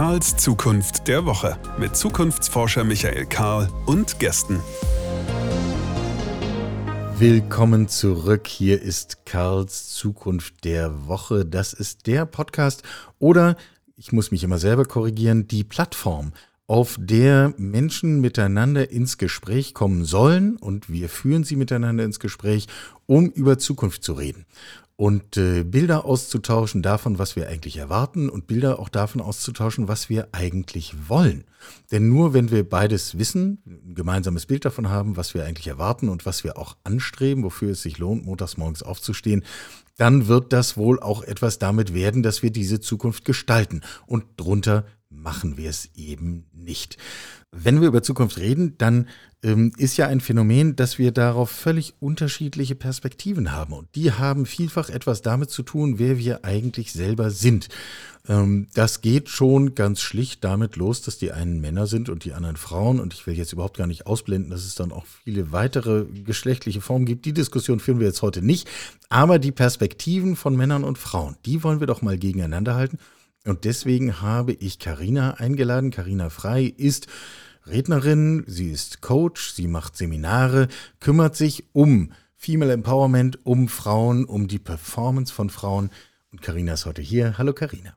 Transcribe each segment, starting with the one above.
Karls Zukunft der Woche mit Zukunftsforscher Michael Karl und Gästen. Willkommen zurück. Hier ist Karls Zukunft der Woche. Das ist der Podcast oder, ich muss mich immer selber korrigieren, die Plattform, auf der Menschen miteinander ins Gespräch kommen sollen und wir führen sie miteinander ins Gespräch, um über Zukunft zu reden und äh, Bilder auszutauschen davon, was wir eigentlich erwarten und Bilder auch davon auszutauschen, was wir eigentlich wollen. Denn nur wenn wir beides wissen, ein gemeinsames Bild davon haben, was wir eigentlich erwarten und was wir auch anstreben, wofür es sich lohnt, montags morgens aufzustehen, dann wird das wohl auch etwas damit werden, dass wir diese Zukunft gestalten. Und drunter machen wir es eben nicht. Wenn wir über Zukunft reden, dann ähm, ist ja ein Phänomen, dass wir darauf völlig unterschiedliche Perspektiven haben. Und die haben vielfach etwas damit zu tun, wer wir eigentlich selber sind. Ähm, das geht schon ganz schlicht damit los, dass die einen Männer sind und die anderen Frauen. Und ich will jetzt überhaupt gar nicht ausblenden, dass es dann auch viele weitere geschlechtliche Formen gibt. Die Diskussion führen wir jetzt heute nicht. Aber die Perspektiven von Männern und Frauen, die wollen wir doch mal gegeneinander halten. Und deswegen habe ich Karina eingeladen. Karina Frei ist Rednerin, sie ist Coach, sie macht Seminare, kümmert sich um Female Empowerment, um Frauen, um die Performance von Frauen. Und Karina ist heute hier. Hallo Karina.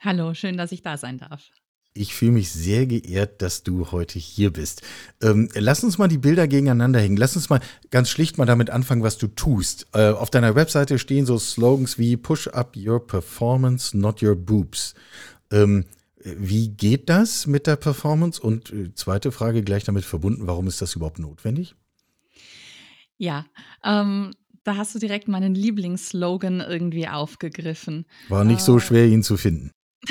Hallo, schön, dass ich da sein darf. Ich fühle mich sehr geehrt, dass du heute hier bist. Ähm, lass uns mal die Bilder gegeneinander hängen. Lass uns mal ganz schlicht mal damit anfangen, was du tust. Äh, auf deiner Webseite stehen so Slogans wie Push up your performance, not your boobs. Ähm, wie geht das mit der Performance? Und äh, zweite Frage gleich damit verbunden, warum ist das überhaupt notwendig? Ja, ähm, da hast du direkt meinen Lieblingsslogan irgendwie aufgegriffen. War nicht äh, so schwer, ihn zu finden.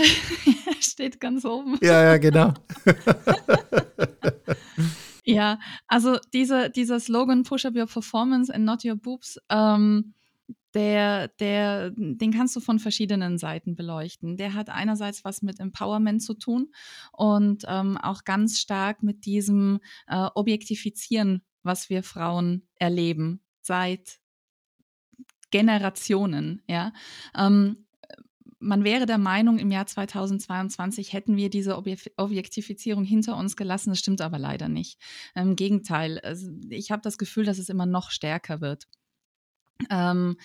steht ganz oben. Ja, ja, genau. ja, also dieser, dieser Slogan Push up your performance and not your boobs, ähm, der, der, den kannst du von verschiedenen Seiten beleuchten. Der hat einerseits was mit Empowerment zu tun und ähm, auch ganz stark mit diesem äh, Objektifizieren, was wir Frauen erleben seit Generationen. Ja, ähm, man wäre der Meinung, im Jahr 2022 hätten wir diese Objektifizierung hinter uns gelassen. Das stimmt aber leider nicht. Im Gegenteil, also ich habe das Gefühl, dass es immer noch stärker wird. Ähm,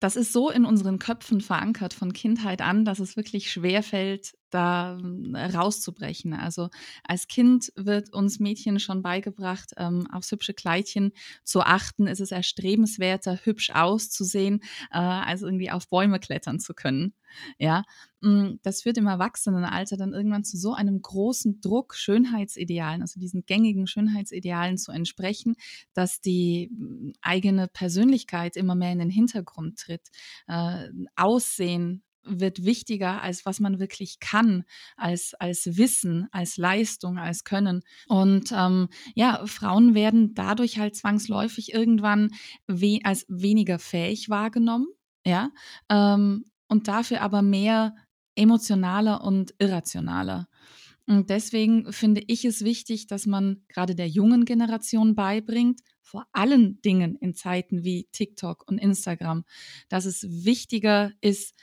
das ist so in unseren Köpfen verankert von Kindheit an, dass es wirklich schwer fällt, da hm, rauszubrechen. Also als Kind wird uns Mädchen schon beigebracht, ähm, aufs hübsche Kleidchen zu achten. Ist es erstrebenswerter, hübsch auszusehen, äh, als irgendwie auf Bäume klettern zu können. Ja, hm, das führt im Erwachsenenalter dann irgendwann zu so einem großen Druck, Schönheitsidealen, also diesen gängigen Schönheitsidealen zu entsprechen, dass die hm, eigene Persönlichkeit immer mehr in den Hintergrund tritt. Äh, Aussehen wird wichtiger, als was man wirklich kann, als, als Wissen, als Leistung, als Können. Und ähm, ja, Frauen werden dadurch halt zwangsläufig irgendwann we als weniger fähig wahrgenommen, ja, ähm, und dafür aber mehr emotionaler und irrationaler. Und deswegen finde ich es wichtig, dass man gerade der jungen Generation beibringt, vor allen Dingen in Zeiten wie TikTok und Instagram, dass es wichtiger ist,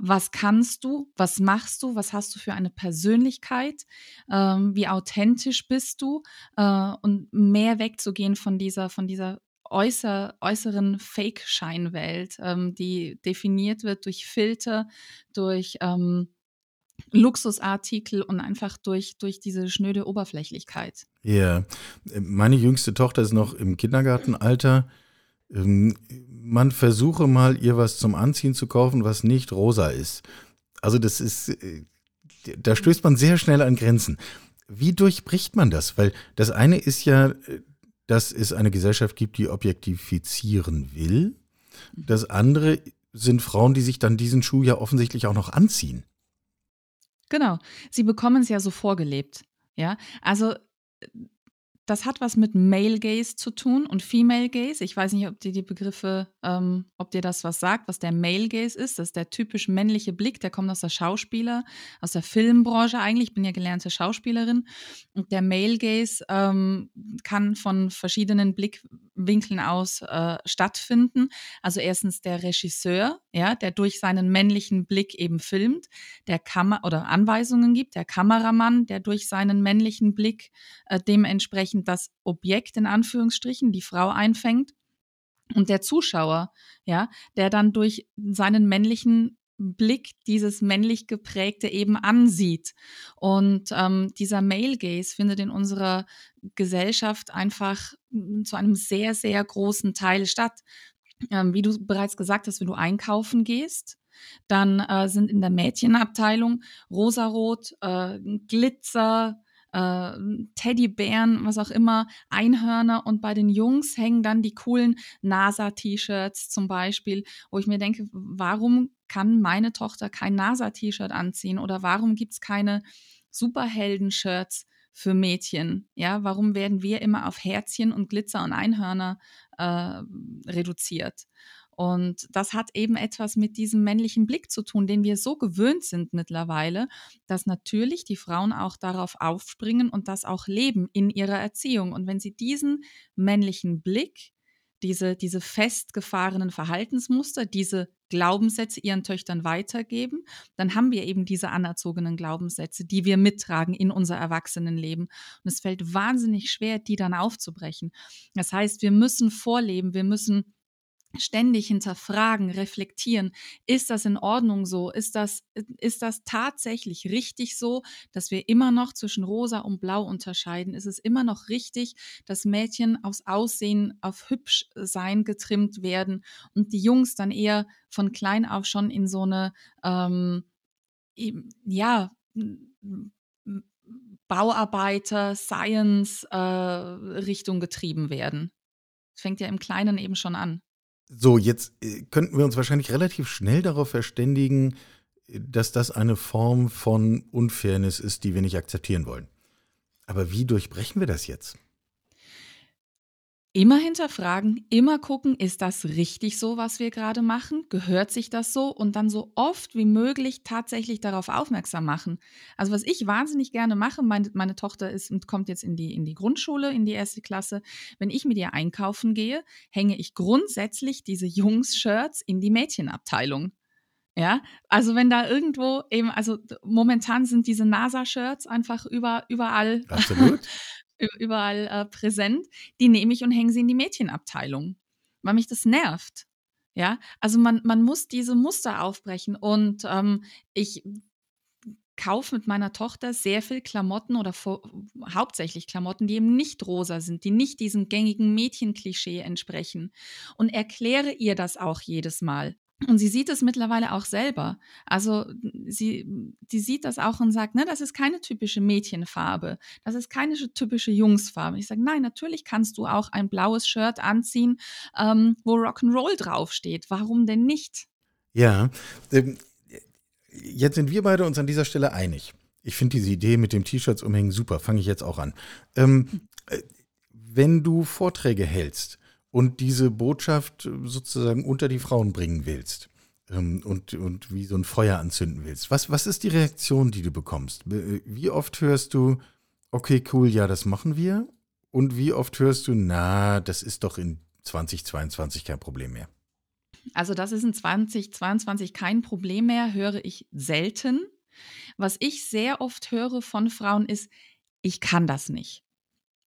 was kannst du, was machst du, was hast du für eine Persönlichkeit, ähm, wie authentisch bist du äh, und mehr wegzugehen von dieser, von dieser äußer, äußeren Fake-Scheinwelt, ähm, die definiert wird durch Filter, durch ähm, Luxusartikel und einfach durch, durch diese schnöde Oberflächlichkeit. Ja, meine jüngste Tochter ist noch im Kindergartenalter. Ähm, man versuche mal, ihr was zum Anziehen zu kaufen, was nicht rosa ist. Also das ist, äh, da stößt man sehr schnell an Grenzen. Wie durchbricht man das? Weil das eine ist ja, dass es eine Gesellschaft gibt, die objektifizieren will. Das andere sind Frauen, die sich dann diesen Schuh ja offensichtlich auch noch anziehen. Genau. Sie bekommen es ja so vorgelebt. Ja, also das hat was mit Male Gaze zu tun und Female Gaze. Ich weiß nicht, ob dir die Begriffe, ähm, ob dir das was sagt, was der Male Gaze ist. Das ist der typisch männliche Blick, der kommt aus der Schauspieler, aus der Filmbranche eigentlich. Ich bin ja gelernte Schauspielerin. Und der Male Gaze ähm, kann von verschiedenen Blick, Winkeln aus äh, stattfinden. Also erstens der Regisseur, ja, der durch seinen männlichen Blick eben filmt, der Kammer oder Anweisungen gibt, der Kameramann, der durch seinen männlichen Blick äh, dementsprechend das Objekt in Anführungsstrichen, die Frau einfängt. Und der Zuschauer, ja, der dann durch seinen männlichen Blick dieses männlich geprägte eben ansieht. Und ähm, dieser Male Gaze findet in unserer Gesellschaft einfach hm, zu einem sehr, sehr großen Teil statt. Ähm, wie du bereits gesagt hast, wenn du einkaufen gehst, dann äh, sind in der Mädchenabteilung rosarot, äh, Glitzer, äh, Teddybären, was auch immer, Einhörner und bei den Jungs hängen dann die coolen NASA-T-Shirts zum Beispiel, wo ich mir denke, warum kann meine Tochter kein NASA-T-Shirt anziehen oder warum gibt es keine Superhelden-Shirts für Mädchen? Ja, warum werden wir immer auf Herzchen und Glitzer und Einhörner äh, reduziert? Und das hat eben etwas mit diesem männlichen Blick zu tun, den wir so gewöhnt sind mittlerweile, dass natürlich die Frauen auch darauf aufspringen und das auch leben in ihrer Erziehung. Und wenn sie diesen männlichen Blick, diese, diese festgefahrenen Verhaltensmuster, diese Glaubenssätze ihren Töchtern weitergeben, dann haben wir eben diese anerzogenen Glaubenssätze, die wir mittragen in unser Erwachsenenleben. Und es fällt wahnsinnig schwer, die dann aufzubrechen. Das heißt, wir müssen vorleben, wir müssen ständig hinterfragen, reflektieren. Ist das in Ordnung so? Ist das, ist das tatsächlich richtig so, dass wir immer noch zwischen rosa und blau unterscheiden? Ist es immer noch richtig, dass Mädchen aufs Aussehen, auf hübsch sein getrimmt werden und die Jungs dann eher von klein auf schon in so eine, ähm, ja, Bauarbeiter, Science-Richtung äh, getrieben werden? Das fängt ja im Kleinen eben schon an. So, jetzt äh, könnten wir uns wahrscheinlich relativ schnell darauf verständigen, dass das eine Form von Unfairness ist, die wir nicht akzeptieren wollen. Aber wie durchbrechen wir das jetzt? Immer hinterfragen, immer gucken, ist das richtig so, was wir gerade machen? Gehört sich das so? Und dann so oft wie möglich tatsächlich darauf aufmerksam machen. Also was ich wahnsinnig gerne mache, meine, meine Tochter ist und kommt jetzt in die, in die Grundschule, in die erste Klasse. Wenn ich mit ihr einkaufen gehe, hänge ich grundsätzlich diese Jungs-Shirts in die Mädchenabteilung. Ja, also wenn da irgendwo eben, also momentan sind diese NASA-Shirts einfach über, überall. Absolut. überall äh, präsent, die nehme ich und hänge sie in die Mädchenabteilung, weil mich das nervt. Ja, also man, man muss diese Muster aufbrechen und ähm, ich kaufe mit meiner Tochter sehr viel Klamotten oder vor, hauptsächlich Klamotten, die eben nicht rosa sind, die nicht diesem gängigen Mädchenklischee entsprechen und erkläre ihr das auch jedes Mal. Und sie sieht es mittlerweile auch selber. Also sie, die sieht das auch und sagt, ne, das ist keine typische Mädchenfarbe, das ist keine typische Jungsfarbe. Ich sage, nein, natürlich kannst du auch ein blaues Shirt anziehen, ähm, wo Rock'n'Roll draufsteht. Warum denn nicht? Ja, ähm, jetzt sind wir beide uns an dieser Stelle einig. Ich finde diese Idee mit dem T-Shirts umhängen super, fange ich jetzt auch an. Ähm, hm. äh, wenn du Vorträge hältst, und diese Botschaft sozusagen unter die Frauen bringen willst ähm, und, und wie so ein Feuer anzünden willst. Was, was ist die Reaktion, die du bekommst? Wie oft hörst du, okay, cool, ja, das machen wir? Und wie oft hörst du, na, das ist doch in 2022 kein Problem mehr? Also das ist in 2022 kein Problem mehr, höre ich selten. Was ich sehr oft höre von Frauen ist, ich kann das nicht.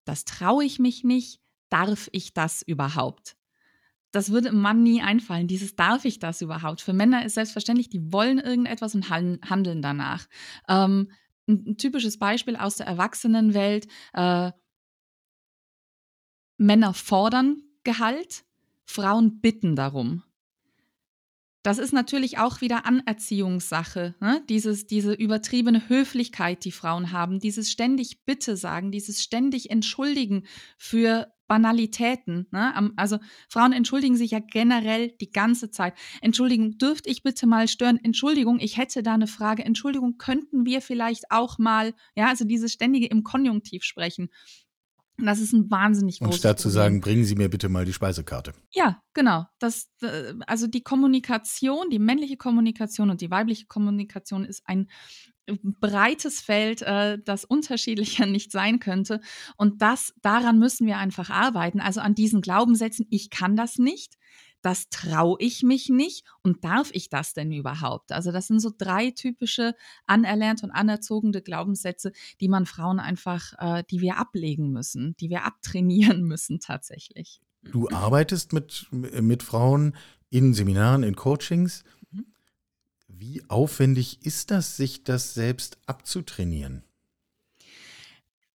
Das traue ich mich nicht darf ich das überhaupt? Das würde einem Mann nie einfallen, dieses darf ich das überhaupt? Für Männer ist selbstverständlich, die wollen irgendetwas und handeln danach. Ähm, ein, typisches Beispiel aus der Erwachsenenwelt, äh, Männer fordern Gehalt, Frauen bitten darum. Das ist natürlich auch wieder Anerziehungssache. Ne? Dieses, diese übertriebene Höflichkeit, die Frauen haben, dieses ständig Bitte sagen, dieses ständig Entschuldigen für Banalitäten. Ne? Also Frauen entschuldigen sich ja generell die ganze Zeit. Entschuldigung, dürfte ich bitte mal stören? Entschuldigung, ich hätte da eine Frage. Entschuldigung, könnten wir vielleicht auch mal, ja, also dieses ständige im Konjunktiv sprechen. Das ist ein wahnsinnig großes Und statt zu sagen, bringen Sie mir bitte mal die Speisekarte. Ja, genau. Das, äh, also die Kommunikation, die männliche Kommunikation und die weibliche Kommunikation ist ein, breites Feld, äh, das unterschiedlicher nicht sein könnte. Und das, daran müssen wir einfach arbeiten. Also an diesen Glaubenssätzen, ich kann das nicht, das traue ich mich nicht und darf ich das denn überhaupt? Also das sind so drei typische anerlernte und anerzogene Glaubenssätze, die man Frauen einfach, äh, die wir ablegen müssen, die wir abtrainieren müssen tatsächlich. Du arbeitest mit, mit Frauen in Seminaren, in Coachings. Mhm. Wie aufwendig ist das, sich das selbst abzutrainieren?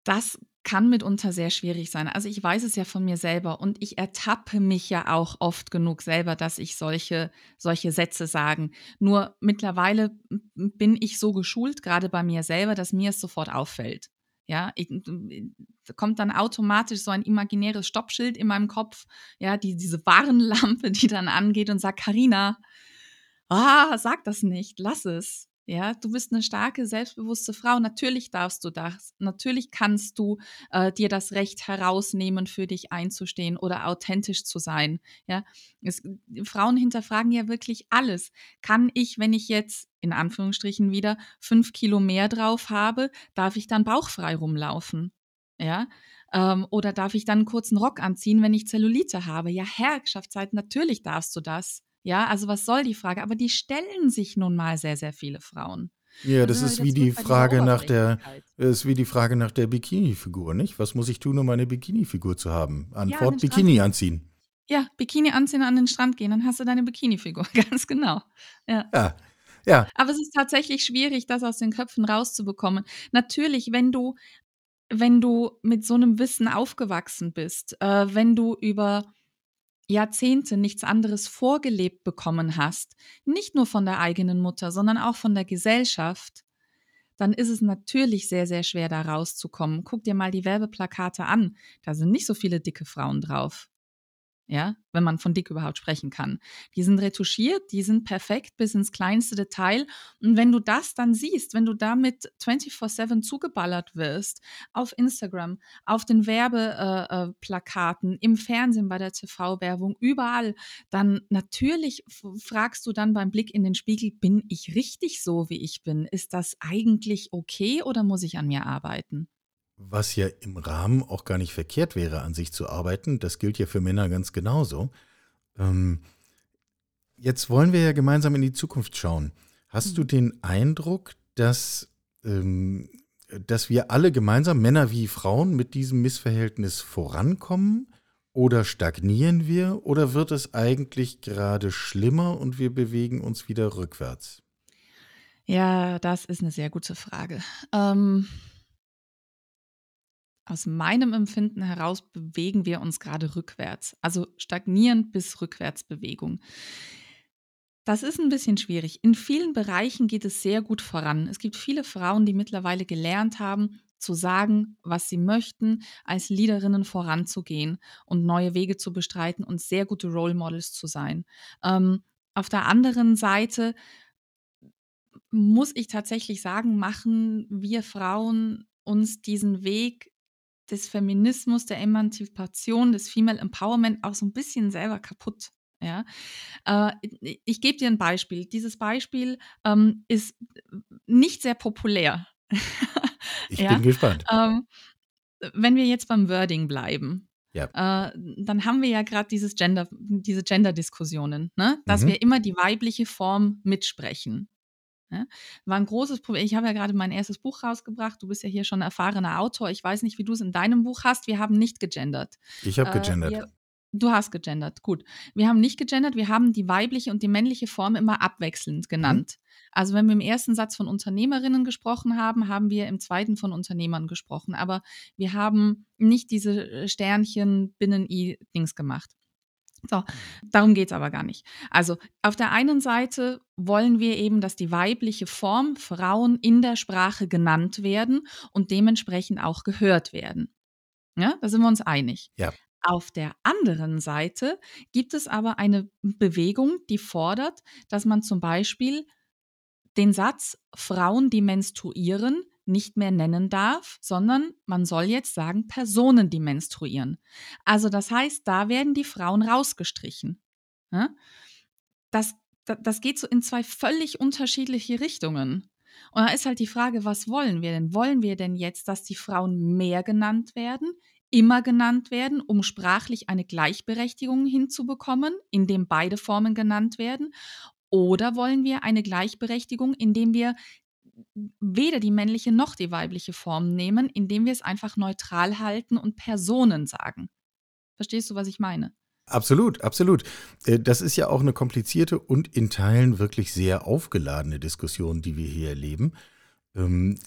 Das kann mitunter sehr schwierig sein. Also ich weiß es ja von mir selber und ich ertappe mich ja auch oft genug selber, dass ich solche, solche Sätze sagen. Nur mittlerweile bin ich so geschult, gerade bei mir selber, dass mir es sofort auffällt. Ja, ich, kommt dann automatisch so ein imaginäres Stoppschild in meinem Kopf, ja, die, diese Warnlampe, die dann angeht und sagt, Karina, ah, sag das nicht, lass es. Ja, du bist eine starke, selbstbewusste Frau. Natürlich darfst du das. Natürlich kannst du äh, dir das Recht herausnehmen, für dich einzustehen oder authentisch zu sein. Ja, es, Frauen hinterfragen ja wirklich alles. Kann ich, wenn ich jetzt in Anführungsstrichen wieder fünf Kilo mehr drauf habe, darf ich dann bauchfrei rumlaufen? Ja, ähm, oder darf ich dann einen kurzen Rock anziehen, wenn ich Zellulite habe? Ja, Herrschaftszeit, natürlich darfst du das. Ja, also was soll die Frage? Aber die stellen sich nun mal sehr, sehr viele Frauen. Ja, das ist wie die Frage nach der, ist wie die Frage nach der Bikini-Figur, nicht? Was muss ich tun, um eine Bikini-Figur zu haben? Antwort: ja, Bikini anziehen. Ja, Bikini anziehen, an den Strand gehen, dann hast du deine Bikini-Figur, ganz genau. Ja. ja. Ja. Aber es ist tatsächlich schwierig, das aus den Köpfen rauszubekommen. Natürlich, wenn du, wenn du mit so einem Wissen aufgewachsen bist, äh, wenn du über Jahrzehnte nichts anderes vorgelebt bekommen hast, nicht nur von der eigenen Mutter, sondern auch von der Gesellschaft, dann ist es natürlich sehr, sehr schwer, da rauszukommen. Guck dir mal die Werbeplakate an. Da sind nicht so viele dicke Frauen drauf ja, wenn man von dick überhaupt sprechen kann. Die sind retuschiert, die sind perfekt bis ins kleinste Detail. Und wenn du das dann siehst, wenn du damit 24-7 zugeballert wirst, auf Instagram, auf den Werbeplakaten, äh, äh, im Fernsehen, bei der TV-Werbung, überall, dann natürlich fragst du dann beim Blick in den Spiegel, bin ich richtig so, wie ich bin? Ist das eigentlich okay oder muss ich an mir arbeiten? Was ja im Rahmen auch gar nicht verkehrt wäre, an sich zu arbeiten. Das gilt ja für Männer ganz genauso. Ähm, jetzt wollen wir ja gemeinsam in die Zukunft schauen. Hast mhm. du den Eindruck, dass, ähm, dass wir alle gemeinsam, Männer wie Frauen, mit diesem Missverhältnis vorankommen? Oder stagnieren wir? Oder wird es eigentlich gerade schlimmer und wir bewegen uns wieder rückwärts? Ja, das ist eine sehr gute Frage. Ähm aus meinem Empfinden heraus bewegen wir uns gerade rückwärts, also stagnierend bis Rückwärtsbewegung. Das ist ein bisschen schwierig. In vielen Bereichen geht es sehr gut voran. Es gibt viele Frauen, die mittlerweile gelernt haben, zu sagen, was sie möchten, als Leaderinnen voranzugehen und neue Wege zu bestreiten und sehr gute Role Models zu sein. Ähm, auf der anderen Seite muss ich tatsächlich sagen, machen wir Frauen uns diesen Weg des Feminismus, der Emanzipation, des Female Empowerment auch so ein bisschen selber kaputt. Ja, äh, ich gebe dir ein Beispiel. Dieses Beispiel ähm, ist nicht sehr populär. ich ja? bin gespannt. Ähm, wenn wir jetzt beim Wording bleiben, ja. äh, dann haben wir ja gerade dieses Gender, diese Gender-Diskussionen, ne? dass mhm. wir immer die weibliche Form mitsprechen. Ne? War ein großes Problem. Ich habe ja gerade mein erstes Buch rausgebracht. Du bist ja hier schon erfahrener Autor. Ich weiß nicht, wie du es in deinem Buch hast. Wir haben nicht gegendert. Ich habe äh, gegendert. Wir, du hast gegendert, gut. Wir haben nicht gegendert. Wir haben die weibliche und die männliche Form immer abwechselnd genannt. Mhm. Also wenn wir im ersten Satz von Unternehmerinnen gesprochen haben, haben wir im zweiten von Unternehmern gesprochen. Aber wir haben nicht diese äh, Sternchen Binnen-I-Dings gemacht. So, darum geht es aber gar nicht. Also auf der einen Seite wollen wir eben, dass die weibliche Form Frauen in der Sprache genannt werden und dementsprechend auch gehört werden. Ja, da sind wir uns einig. Ja. Auf der anderen Seite gibt es aber eine Bewegung, die fordert, dass man zum Beispiel den Satz Frauen, die menstruieren, nicht mehr nennen darf, sondern man soll jetzt sagen Personen, die menstruieren. Also das heißt, da werden die Frauen rausgestrichen. Das, das geht so in zwei völlig unterschiedliche Richtungen. Und da ist halt die Frage, was wollen wir denn? Wollen wir denn jetzt, dass die Frauen mehr genannt werden, immer genannt werden, um sprachlich eine Gleichberechtigung hinzubekommen, indem beide Formen genannt werden? Oder wollen wir eine Gleichberechtigung, indem wir weder die männliche noch die weibliche Form nehmen, indem wir es einfach neutral halten und Personen sagen? Verstehst du, was ich meine? Absolut, absolut. Äh, das ist ja auch eine komplizierte und in Teilen wirklich sehr aufgeladene Diskussion, die wir hier erleben. Ähm,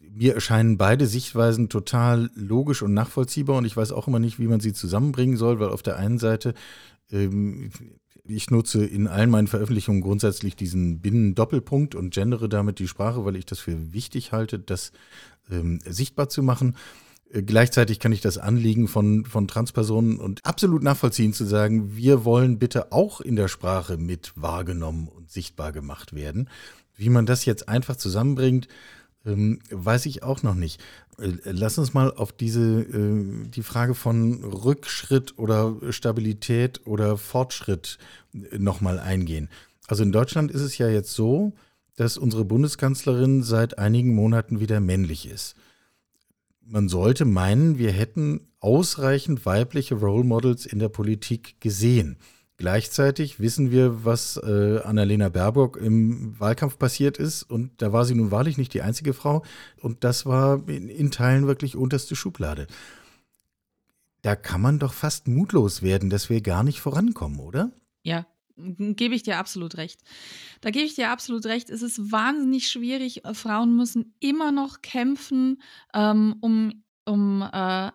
mir erscheinen beide Sichtweisen total logisch und nachvollziehbar und ich weiß auch immer nicht, wie man sie zusammenbringen soll, weil auf der einen Seite, ähm, ich nutze in allen meinen Veröffentlichungen grundsätzlich diesen Binnen-Doppelpunkt und gendere damit die Sprache, weil ich das für wichtig halte, das ähm, sichtbar zu machen. Äh, gleichzeitig kann ich das Anliegen von, von Transpersonen und absolut nachvollziehen zu sagen, wir wollen bitte auch in der Sprache mit wahrgenommen und sichtbar gemacht werden. Wie man das jetzt einfach zusammenbringt, ähm, weiß ich auch noch nicht. Äh, lass uns mal auf diese äh, die Frage von Rückschritt oder Stabilität oder Fortschritt äh, nochmal eingehen. Also in Deutschland ist es ja jetzt so, dass unsere Bundeskanzlerin seit einigen Monaten wieder männlich ist man sollte meinen, wir hätten ausreichend weibliche Role Models in der Politik gesehen. Gleichzeitig wissen wir, was äh, Annalena Baerbock im Wahlkampf passiert ist. Und da war sie nun wahrlich nicht die einzige Frau. Und das war in, in Teilen wirklich unterste Schublade. Da kann man doch fast mutlos werden, dass wir gar nicht vorankommen, oder? Ja, gebe ich dir absolut recht. Da gebe ich dir absolut recht. Es ist wahnsinnig schwierig. Äh, Frauen müssen immer noch kämpfen, ähm, um um äh,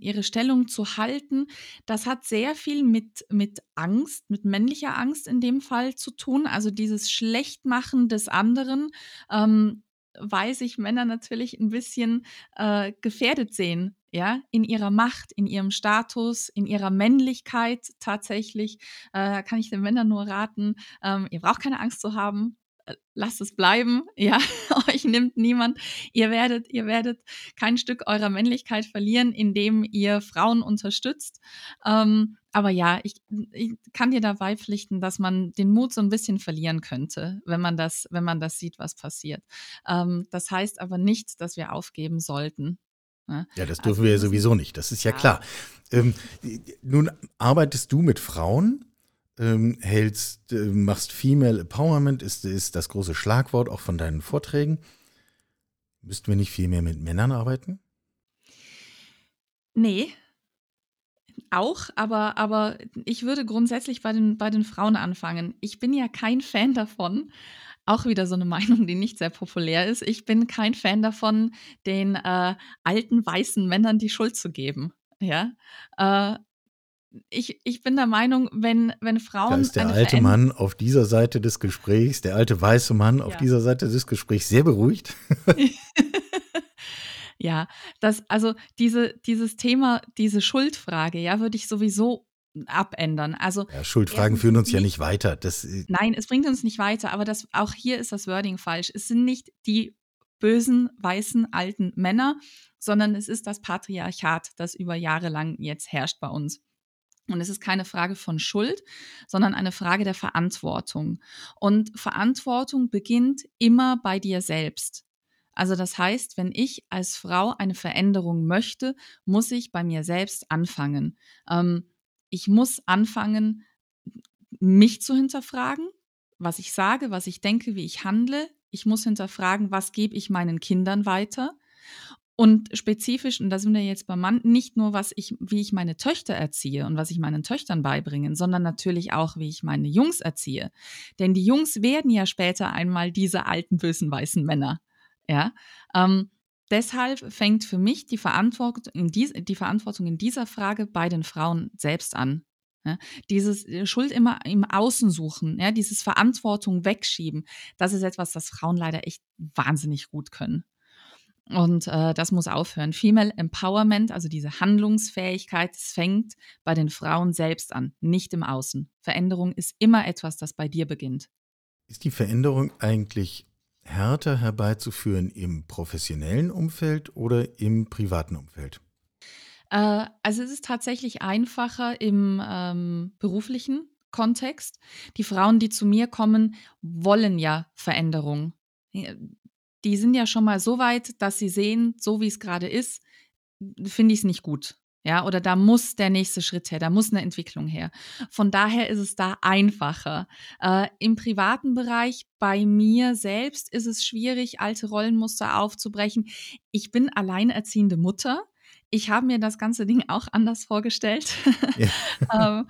ihre Stellung zu halten. Das hat sehr viel mit, mit Angst, mit männlicher Angst in dem Fall zu tun. Also dieses Schlechtmachen des anderen, ähm, weil sich Männer natürlich ein bisschen äh, gefährdet sehen ja, in ihrer Macht, in ihrem Status, in ihrer Männlichkeit tatsächlich. Äh, kann ich den Männern nur raten, ähm, ihr braucht keine Angst zu haben. Äh, lasst es bleiben, ja, euch nimmt niemand. Ihr werdet, ihr werdet kein Stück eurer Männlichkeit verlieren, indem ihr Frauen unterstützt. Ähm, aber ja, ich, ich, kann dir dabei pflichten, dass man den Mut so ein bisschen verlieren könnte, wenn man das, wenn man das sieht, was passiert. Ähm, das heißt aber nicht, dass wir aufgeben sollten. Ne? Ja, das also dürfen also, wir ja sowieso nicht, das ist ja, ja. klar. Ähm, nun arbeitest du mit Frauen, ähm, hältst, äh, machst Female Empowerment, ist, ist das große Schlagwort auch von deinen Vorträgen. Müssten wir nicht viel mehr mit Männern arbeiten? Nee, auch, aber, aber ich würde grundsätzlich bei den, bei den Frauen anfangen. Ich bin ja kein Fan davon, auch wieder so eine Meinung, die nicht sehr populär ist. Ich bin kein Fan davon, den äh, alten weißen Männern die Schuld zu geben. Ja. Äh, ich, ich bin der Meinung, wenn, wenn Frauen. Da ist der alte Mann auf dieser Seite des Gesprächs, der alte weiße Mann ja. auf dieser Seite des Gesprächs sehr beruhigt. ja, das, also diese, dieses Thema, diese Schuldfrage, ja, würde ich sowieso abändern. Also ja, Schuldfragen führen uns nicht, ja nicht weiter. Das, äh, nein, es bringt uns nicht weiter, aber das, auch hier ist das Wording falsch. Es sind nicht die bösen, weißen, alten Männer, sondern es ist das Patriarchat, das über Jahre lang jetzt herrscht bei uns. Und es ist keine Frage von Schuld, sondern eine Frage der Verantwortung. Und Verantwortung beginnt immer bei dir selbst. Also das heißt, wenn ich als Frau eine Veränderung möchte, muss ich bei mir selbst anfangen. Ähm, ich muss anfangen, mich zu hinterfragen, was ich sage, was ich denke, wie ich handle. Ich muss hinterfragen, was gebe ich meinen Kindern weiter. Und spezifisch, und da sind wir jetzt beim Mann, nicht nur, was ich, wie ich meine Töchter erziehe und was ich meinen Töchtern beibringe, sondern natürlich auch, wie ich meine Jungs erziehe. Denn die Jungs werden ja später einmal diese alten, bösen, weißen Männer. Ja. Ähm, Deshalb fängt für mich die Verantwortung, in dies, die Verantwortung in dieser Frage bei den Frauen selbst an. Ja, dieses äh, Schuld immer im Außen suchen, ja, dieses Verantwortung wegschieben, das ist etwas, das Frauen leider echt wahnsinnig gut können. Und äh, das muss aufhören. Female Empowerment, also diese Handlungsfähigkeit, fängt bei den Frauen selbst an, nicht im Außen. Veränderung ist immer etwas, das bei dir beginnt. Ist die Veränderung eigentlich härter herbeizuführen im professionellen Umfeld oder im privaten Umfeld? Äh, also es ist tatsächlich einfacher im ähm, beruflichen Kontext. Die Frauen, die zu mir kommen, wollen ja Veränderung. Die sind ja schon mal so weit, dass sie sehen, so wie es gerade ist, finde ich es nicht gut. Ja, oder da muss der nächste Schritt her, da muss eine Entwicklung her. Von daher ist es da einfacher. Äh, Im privaten Bereich, bei mir selbst, ist es schwierig, alte Rollenmuster aufzubrechen. Ich bin alleinerziehende Mutter. Ich habe mir das ganze Ding auch anders vorgestellt. Ja. ähm,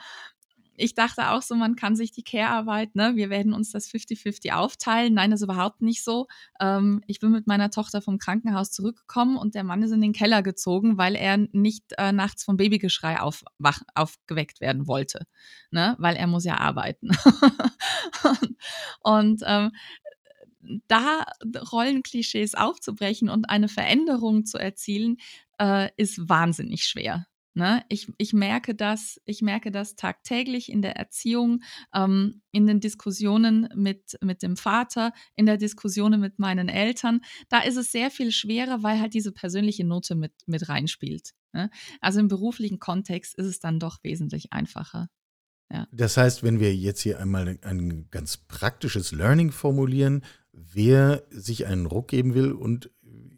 ich dachte auch so, man kann sich die Care-Arbeit, ne, wir werden uns das 50-50 aufteilen. Nein, das ist überhaupt nicht so. Ähm, ich bin mit meiner Tochter vom Krankenhaus zurückgekommen und der Mann ist in den Keller gezogen, weil er nicht äh, nachts vom Babygeschrei aufwach, aufgeweckt werden wollte, ne, weil er muss ja arbeiten. und, und ähm, da Rollenklischees aufzubrechen und eine Veränderung zu erzielen, äh, ist wahnsinnig schwer. Ne? Ich, ich, merke das, ich merke das tagtäglich in der Erziehung, ähm, in den Diskussionen mit, mit dem Vater, in der Diskussion mit meinen Eltern. Da ist es sehr viel schwerer, weil halt diese persönliche Note mit, mit reinspielt. Ne? Also im beruflichen Kontext ist es dann doch wesentlich einfacher. Ja. Das heißt, wenn wir jetzt hier einmal ein ganz praktisches Learning formulieren, wer sich einen Ruck geben will und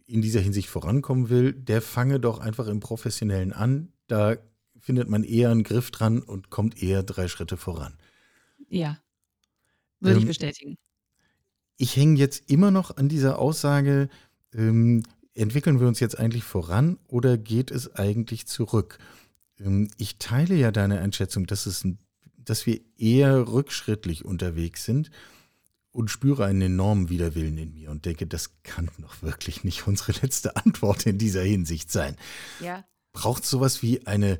in dieser Hinsicht vorankommen will, der fange doch einfach im Professionellen an, da findet man eher einen Griff dran und kommt eher drei Schritte voran. Ja, würde ähm, ich bestätigen. Ich hänge jetzt immer noch an dieser Aussage, ähm, entwickeln wir uns jetzt eigentlich voran oder geht es eigentlich zurück? Ähm, ich teile ja deine Einschätzung, dass, es, dass wir eher rückschrittlich unterwegs sind und spüre einen enormen Widerwillen in mir und denke, das kann doch wirklich nicht unsere letzte Antwort in dieser Hinsicht sein. Ja braucht sowas wie eine,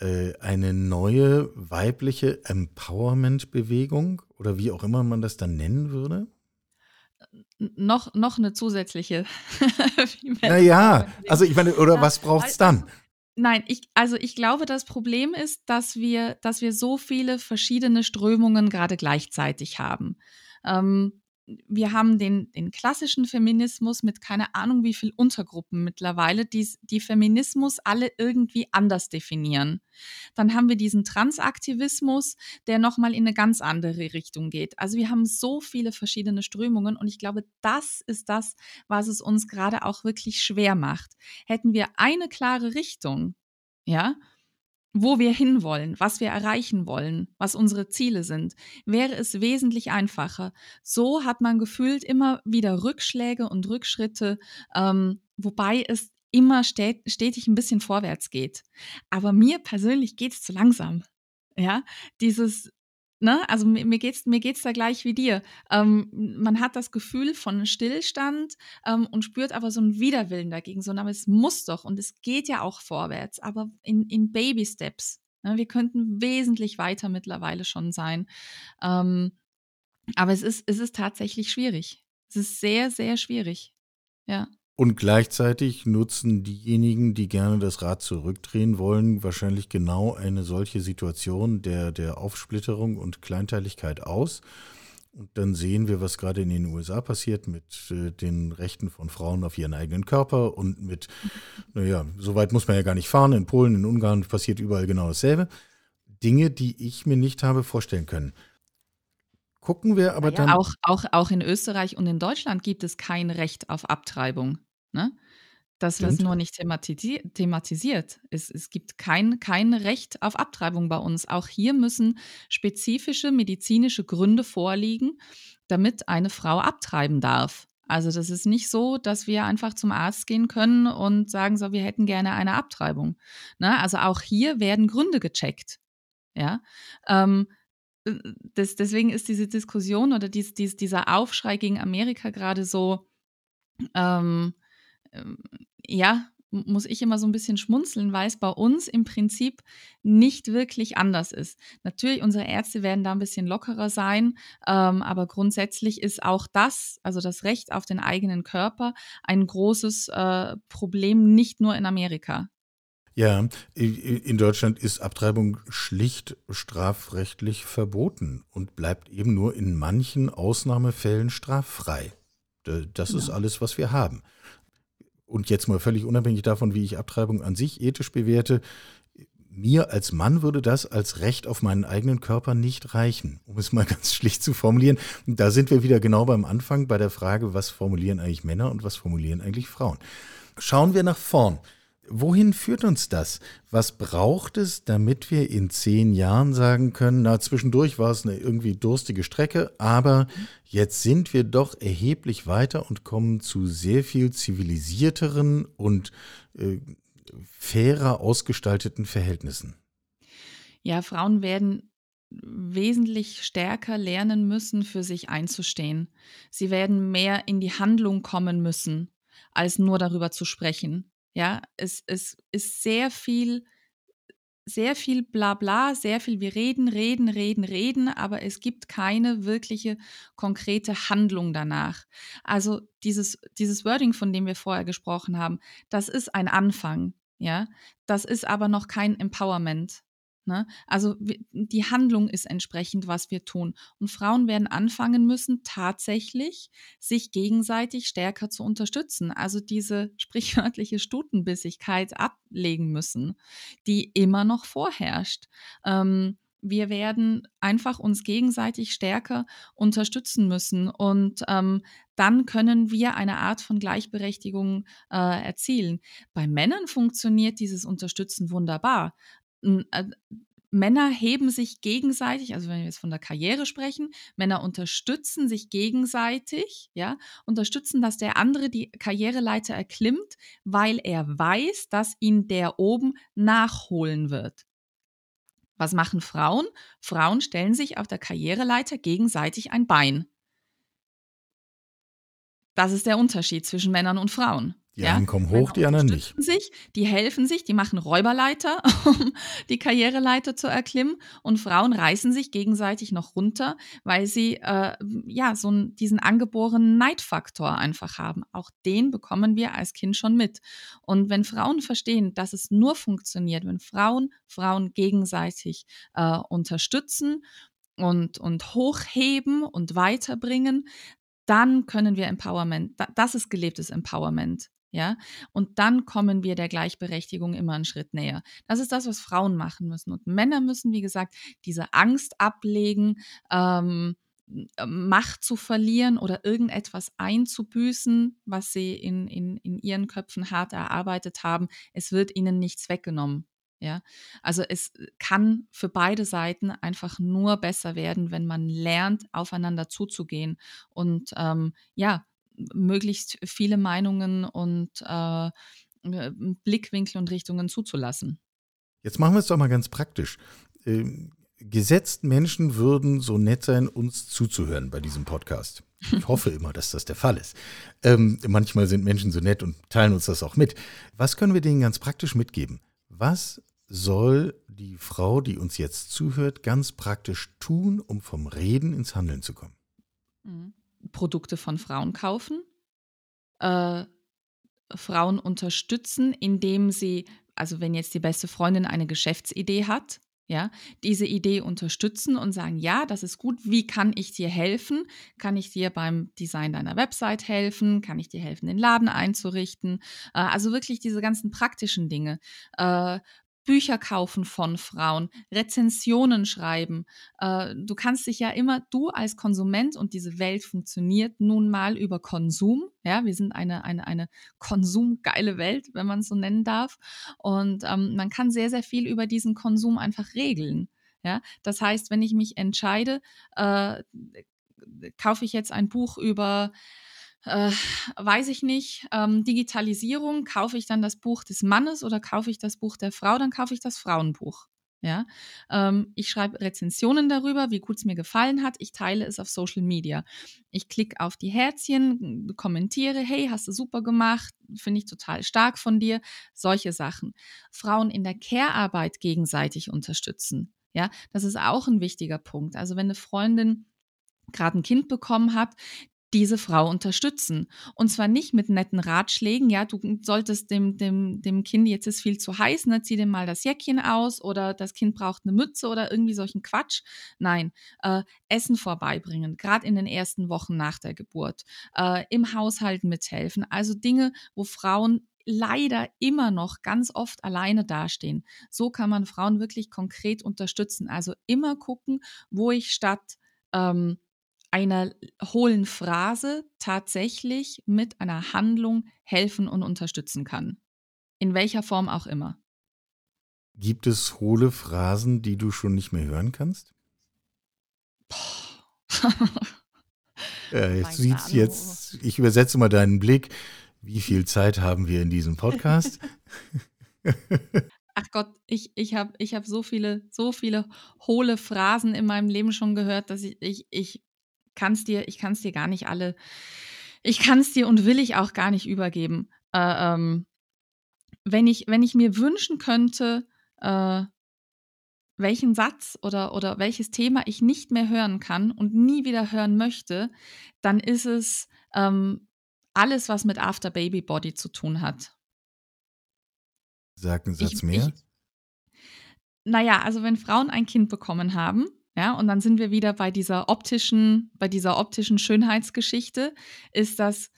äh, eine neue weibliche Empowerment-Bewegung oder wie auch immer man das dann nennen würde? Noch, noch eine zusätzliche. naja, also ich meine, oder ja, was braucht es dann? Nein, ich, also ich glaube, das Problem ist, dass wir, dass wir so viele verschiedene Strömungen gerade gleichzeitig haben. Ähm, wir haben den, den klassischen Feminismus mit keine Ahnung wie viel Untergruppen mittlerweile, die, die Feminismus alle irgendwie anders definieren. Dann haben wir diesen Transaktivismus, der nochmal in eine ganz andere Richtung geht. Also wir haben so viele verschiedene Strömungen und ich glaube, das ist das, was es uns gerade auch wirklich schwer macht. Hätten wir eine klare Richtung, ja, wo wir hinwollen, was wir erreichen wollen, was unsere Ziele sind, wäre es wesentlich einfacher. So hat man gefühlt immer wieder Rückschläge und Rückschritte, ähm, wobei es immer stetig ein bisschen vorwärts geht. Aber mir persönlich geht es zu langsam. Ja, dieses Ne? Also mir, mir geht es mir geht's da gleich wie dir. Ähm, man hat das Gefühl von Stillstand ähm, und spürt aber so einen Widerwillen dagegen. So, aber es muss doch und es geht ja auch vorwärts, aber in, in Baby-Steps. Ne? Wir könnten wesentlich weiter mittlerweile schon sein. Ähm, aber es ist, es ist tatsächlich schwierig. Es ist sehr, sehr schwierig. Ja. Und gleichzeitig nutzen diejenigen, die gerne das Rad zurückdrehen wollen, wahrscheinlich genau eine solche Situation der, der Aufsplitterung und Kleinteiligkeit aus. Und dann sehen wir, was gerade in den USA passiert mit äh, den Rechten von Frauen auf ihren eigenen Körper und mit, naja, so weit muss man ja gar nicht fahren. In Polen, in Ungarn passiert überall genau dasselbe. Dinge, die ich mir nicht habe vorstellen können. Gucken wir aber ja, dann. Auch, auch, auch in Österreich und in Deutschland gibt es kein Recht auf Abtreibung. Ne? Das wird nur nicht thematisi thematisiert. Es, es gibt kein, kein Recht auf Abtreibung bei uns. Auch hier müssen spezifische medizinische Gründe vorliegen, damit eine Frau abtreiben darf. Also das ist nicht so, dass wir einfach zum Arzt gehen können und sagen, so, wir hätten gerne eine Abtreibung. Ne? Also auch hier werden Gründe gecheckt. Ja. Ähm, äh, das, deswegen ist diese Diskussion oder dies, dies, dieser Aufschrei gegen Amerika gerade so, ähm, ähm, ja, muss ich immer so ein bisschen schmunzeln, weil es bei uns im Prinzip nicht wirklich anders ist. Natürlich, unsere Ärzte werden da ein bisschen lockerer sein, ähm, aber grundsätzlich ist auch das, also das Recht auf den eigenen Körper, ein großes äh, Problem, nicht nur in Amerika. Ja, in Deutschland ist Abtreibung schlicht strafrechtlich verboten und bleibt eben nur in manchen Ausnahmefällen straffrei. Das ist alles, was wir haben und jetzt mal völlig unabhängig davon, wie ich Abtreibung an sich ethisch bewerte, mir als Mann würde das als Recht auf meinen eigenen Körper nicht reichen, um es mal ganz schlicht zu formulieren. Und da sind wir wieder genau beim Anfang bei der Frage, was formulieren eigentlich Männer und was formulieren eigentlich Frauen. Schauen wir nach vorn. Wohin führt uns das? Was braucht es, damit wir in zehn Jahren sagen können, na, zwischendurch war es eine irgendwie durstige Strecke, aber jetzt sind wir doch erheblich weiter und kommen zu sehr viel zivilisierteren und äh, fairer ausgestalteten Verhältnissen? Ja, Frauen werden wesentlich stärker lernen müssen, für sich einzustehen. Sie werden mehr in die Handlung kommen müssen, als nur darüber zu sprechen. Ja, es, es ist sehr viel, sehr viel Blabla, sehr viel, wir reden, reden, reden, reden, aber es gibt keine wirkliche konkrete Handlung danach. Also dieses, dieses Wording, von dem wir vorher gesprochen haben, das ist ein Anfang. Ja, das ist aber noch kein Empowerment. Ne? Also die Handlung ist entsprechend, was wir tun. Und Frauen werden anfangen müssen, tatsächlich sich gegenseitig stärker zu unterstützen. Also diese sprichwörtliche Stutenbissigkeit ablegen müssen, die immer noch vorherrscht. Ähm, wir werden einfach uns gegenseitig stärker unterstützen müssen und ähm, dann können wir eine Art von Gleichberechtigung äh, erzielen. Bei Männern funktioniert dieses Unterstützen wunderbar. Äh, Männer heben sich gegenseitig, also wenn wir jetzt von der Karriere sprechen, Männer unterstützen sich gegenseitig, ja, unterstützen, dass der andere die Karriereleiter erklimmt, weil er weiß, dass ihn der oben nachholen wird. Was machen Frauen? Frauen stellen sich auf der Karriereleiter gegenseitig ein Bein. Das ist der Unterschied zwischen Männern und Frauen. Die ja? einen kommen hoch, die anderen nicht. Sich, die helfen sich, die machen Räuberleiter, um die Karriereleiter zu erklimmen. Und Frauen reißen sich gegenseitig noch runter, weil sie äh, ja so diesen angeborenen Neidfaktor einfach haben. Auch den bekommen wir als Kind schon mit. Und wenn Frauen verstehen, dass es nur funktioniert, wenn Frauen Frauen gegenseitig äh, unterstützen und, und hochheben und weiterbringen, dann können wir Empowerment, das ist gelebtes Empowerment. Ja, und dann kommen wir der Gleichberechtigung immer einen Schritt näher. Das ist das, was Frauen machen müssen. Und Männer müssen, wie gesagt, diese Angst ablegen, ähm, Macht zu verlieren oder irgendetwas einzubüßen, was sie in, in, in ihren Köpfen hart erarbeitet haben. Es wird ihnen nichts weggenommen. Ja, also es kann für beide Seiten einfach nur besser werden, wenn man lernt, aufeinander zuzugehen und ähm, ja, möglichst viele Meinungen und äh, äh, Blickwinkel und Richtungen zuzulassen. Jetzt machen wir es doch mal ganz praktisch. Ähm, gesetzt Menschen würden so nett sein, uns zuzuhören bei diesem Podcast. Ich hoffe immer, dass das der Fall ist. Ähm, manchmal sind Menschen so nett und teilen uns das auch mit. Was können wir denen ganz praktisch mitgeben? Was soll die Frau, die uns jetzt zuhört, ganz praktisch tun, um vom Reden ins Handeln zu kommen? Mhm. Produkte von Frauen kaufen, äh, Frauen unterstützen, indem sie, also wenn jetzt die beste Freundin eine Geschäftsidee hat, ja, diese Idee unterstützen und sagen, ja, das ist gut, wie kann ich dir helfen? Kann ich dir beim Design deiner Website helfen? Kann ich dir helfen, den Laden einzurichten? Äh, also wirklich diese ganzen praktischen Dinge. Äh, Bücher kaufen von Frauen, Rezensionen schreiben. Äh, du kannst dich ja immer, du als Konsument und diese Welt funktioniert nun mal über Konsum. Ja, wir sind eine, eine, eine konsumgeile Welt, wenn man es so nennen darf. Und ähm, man kann sehr, sehr viel über diesen Konsum einfach regeln. Ja, das heißt, wenn ich mich entscheide, äh, kaufe ich jetzt ein Buch über äh, weiß ich nicht, ähm, Digitalisierung, kaufe ich dann das Buch des Mannes oder kaufe ich das Buch der Frau, dann kaufe ich das Frauenbuch. Ja, ähm, ich schreibe Rezensionen darüber, wie gut es mir gefallen hat. Ich teile es auf Social Media. Ich klicke auf die Herzchen, kommentiere, hey, hast du super gemacht, finde ich total stark von dir. Solche Sachen. Frauen in der Care-Arbeit gegenseitig unterstützen. Ja, das ist auch ein wichtiger Punkt. Also wenn eine Freundin gerade ein Kind bekommen hat, diese Frau unterstützen. Und zwar nicht mit netten Ratschlägen, ja, du solltest dem, dem, dem Kind, jetzt ist viel zu heiß, ne, zieh dem mal das Jäckchen aus oder das Kind braucht eine Mütze oder irgendwie solchen Quatsch. Nein, äh, Essen vorbeibringen, gerade in den ersten Wochen nach der Geburt, äh, im Haushalt mithelfen. Also Dinge, wo Frauen leider immer noch ganz oft alleine dastehen. So kann man Frauen wirklich konkret unterstützen. Also immer gucken, wo ich statt ähm, einer hohlen Phrase tatsächlich mit einer Handlung helfen und unterstützen kann. In welcher Form auch immer. Gibt es hohle Phrasen, die du schon nicht mehr hören kannst? ja, jetzt sieht's jetzt, ich übersetze mal deinen Blick. Wie viel Zeit haben wir in diesem Podcast? Ach Gott, ich, ich habe ich hab so viele, so viele hohle Phrasen in meinem Leben schon gehört, dass ich, ich, ich kann es dir, ich kann es dir gar nicht alle, ich kann es dir und will ich auch gar nicht übergeben. Äh, ähm, wenn, ich, wenn ich mir wünschen könnte, äh, welchen Satz oder, oder welches Thema ich nicht mehr hören kann und nie wieder hören möchte, dann ist es ähm, alles, was mit After Baby Body zu tun hat. Sag einen Satz ich, mehr. Ich, naja, also wenn Frauen ein Kind bekommen haben, ja, und dann sind wir wieder bei dieser optischen, bei dieser optischen Schönheitsgeschichte, ist das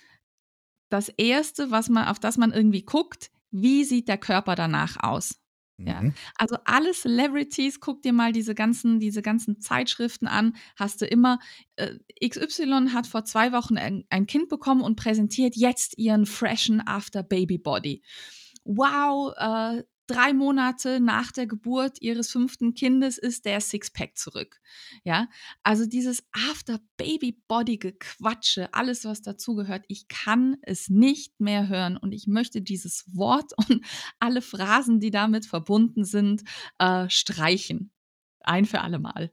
das erste, was man, auf das man irgendwie guckt, wie sieht der Körper danach aus? Ja. Mhm. Also alle Celebrities, guck dir mal diese ganzen, diese ganzen Zeitschriften an, hast du immer, äh, XY hat vor zwei Wochen ein, ein, Kind bekommen und präsentiert jetzt ihren freshen After Baby Body. Wow, äh, drei Monate nach der Geburt ihres fünften Kindes ist der Sixpack zurück. Ja, also dieses After-Baby-Body-Gequatsche, alles, was dazugehört, ich kann es nicht mehr hören und ich möchte dieses Wort und alle Phrasen, die damit verbunden sind, äh, streichen. Ein für alle Mal.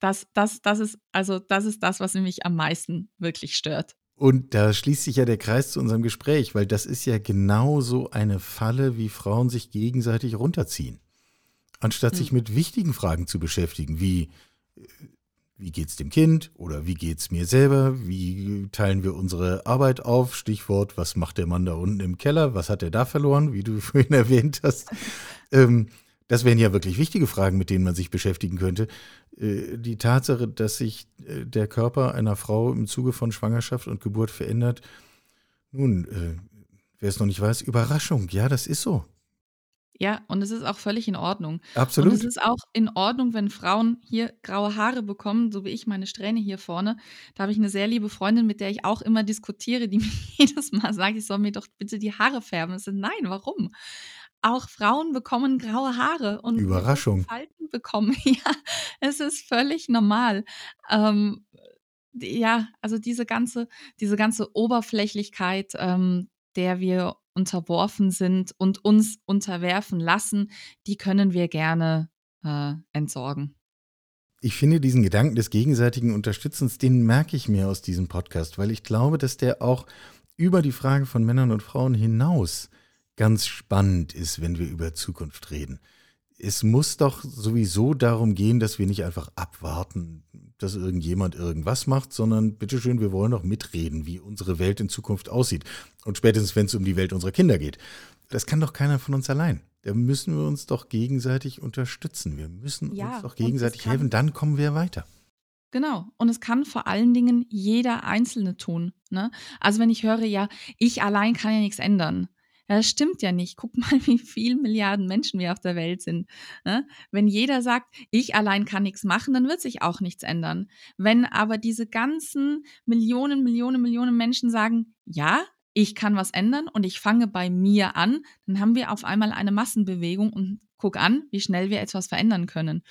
Das, das, das ist, also, das ist das, was mich am meisten wirklich stört. Und da schließt sich ja der Kreis zu unserem Gespräch, weil das ist ja genau so eine Falle, wie Frauen sich gegenseitig runterziehen. Anstatt hm. sich mit wichtigen Fragen zu beschäftigen, wie wie geht's dem Kind oder wie geht's mir selber, wie teilen wir unsere Arbeit auf, Stichwort, was macht der Mann da unten im Keller, was hat er da verloren, wie du vorhin erwähnt hast. Ähm, das wären ja wirklich wichtige Fragen, mit denen man sich beschäftigen könnte. Äh, die Tatsache, dass sich äh, der Körper einer Frau im Zuge von Schwangerschaft und Geburt verändert, nun, äh, wer es noch nicht weiß, Überraschung. Ja, das ist so. Ja, und es ist auch völlig in Ordnung. Absolut. Und es ist auch in Ordnung, wenn Frauen hier graue Haare bekommen, so wie ich meine Strähne hier vorne. Da habe ich eine sehr liebe Freundin, mit der ich auch immer diskutiere, die mir jedes Mal sagt, ich soll mir doch bitte die Haare färben. Ich so, nein, warum? Auch Frauen bekommen graue Haare und Überraschung. Falten bekommen. Ja, es ist völlig normal. Ähm, ja, also diese ganze, diese ganze Oberflächlichkeit, ähm, der wir unterworfen sind und uns unterwerfen lassen, die können wir gerne äh, entsorgen. Ich finde diesen Gedanken des gegenseitigen Unterstützens, den merke ich mir aus diesem Podcast, weil ich glaube, dass der auch über die Frage von Männern und Frauen hinaus ganz spannend ist, wenn wir über Zukunft reden. Es muss doch sowieso darum gehen, dass wir nicht einfach abwarten, dass irgendjemand irgendwas macht, sondern bitteschön, wir wollen doch mitreden, wie unsere Welt in Zukunft aussieht. Und spätestens, wenn es um die Welt unserer Kinder geht. Das kann doch keiner von uns allein. Da müssen wir uns doch gegenseitig unterstützen. Wir müssen ja, uns doch gegenseitig helfen, dann kommen wir weiter. Genau. Und es kann vor allen Dingen jeder Einzelne tun. Ne? Also wenn ich höre, ja, ich allein kann ja nichts ändern. Ja, das stimmt ja nicht. Guck mal, wie viele Milliarden Menschen wir auf der Welt sind. Ne? Wenn jeder sagt, ich allein kann nichts machen, dann wird sich auch nichts ändern. Wenn aber diese ganzen Millionen, Millionen, Millionen Menschen sagen, ja, ich kann was ändern und ich fange bei mir an, dann haben wir auf einmal eine Massenbewegung und guck an, wie schnell wir etwas verändern können.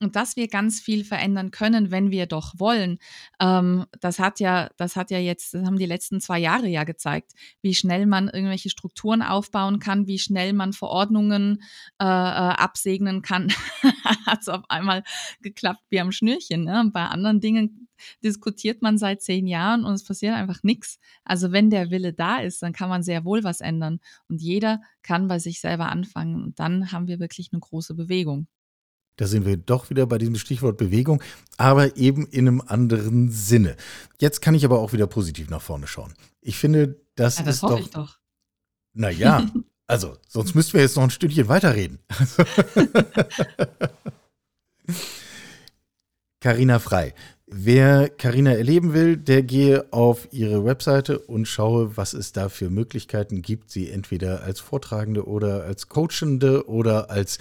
Und dass wir ganz viel verändern können, wenn wir doch wollen, ähm, das hat ja, das hat ja jetzt, das haben die letzten zwei Jahre ja gezeigt, wie schnell man irgendwelche Strukturen aufbauen kann, wie schnell man Verordnungen äh, äh, absegnen kann. hat es auf einmal geklappt wie am Schnürchen. Ne? Bei anderen Dingen diskutiert man seit zehn Jahren und es passiert einfach nichts. Also wenn der Wille da ist, dann kann man sehr wohl was ändern. Und jeder kann bei sich selber anfangen. Und dann haben wir wirklich eine große Bewegung. Da sind wir doch wieder bei diesem Stichwort Bewegung, aber eben in einem anderen Sinne. Jetzt kann ich aber auch wieder positiv nach vorne schauen. Ich finde, das, ja, das ist doch. Ich doch. Naja, also, sonst müssten wir jetzt noch ein Stündchen weiterreden. Carina Frei, Wer Karina erleben will, der gehe auf ihre Webseite und schaue, was es da für Möglichkeiten gibt, sie entweder als Vortragende oder als Coachende oder als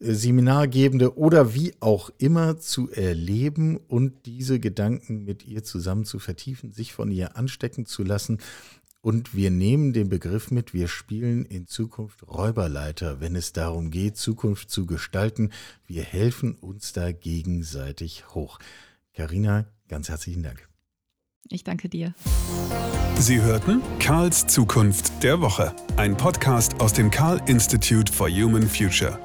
Seminargebende oder wie auch immer zu erleben und diese Gedanken mit ihr zusammen zu vertiefen, sich von ihr anstecken zu lassen. Und wir nehmen den Begriff mit, wir spielen in Zukunft Räuberleiter, wenn es darum geht, Zukunft zu gestalten. Wir helfen uns da gegenseitig hoch. Karina, ganz herzlichen Dank. Ich danke dir. Sie hörten Karls Zukunft der Woche, ein Podcast aus dem Karl Institute for Human Future.